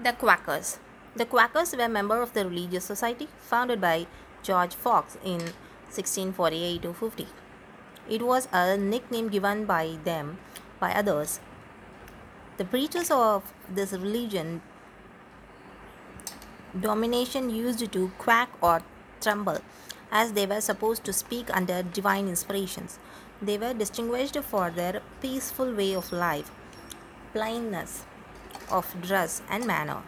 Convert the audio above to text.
The Quakers. The Quakers were members of the religious society founded by George Fox in 1648 to 50. It was a nickname given by them by others. The preachers of this religion domination used to quack or tremble as they were supposed to speak under divine inspirations. They were distinguished for their peaceful way of life, plainness of dress and manner.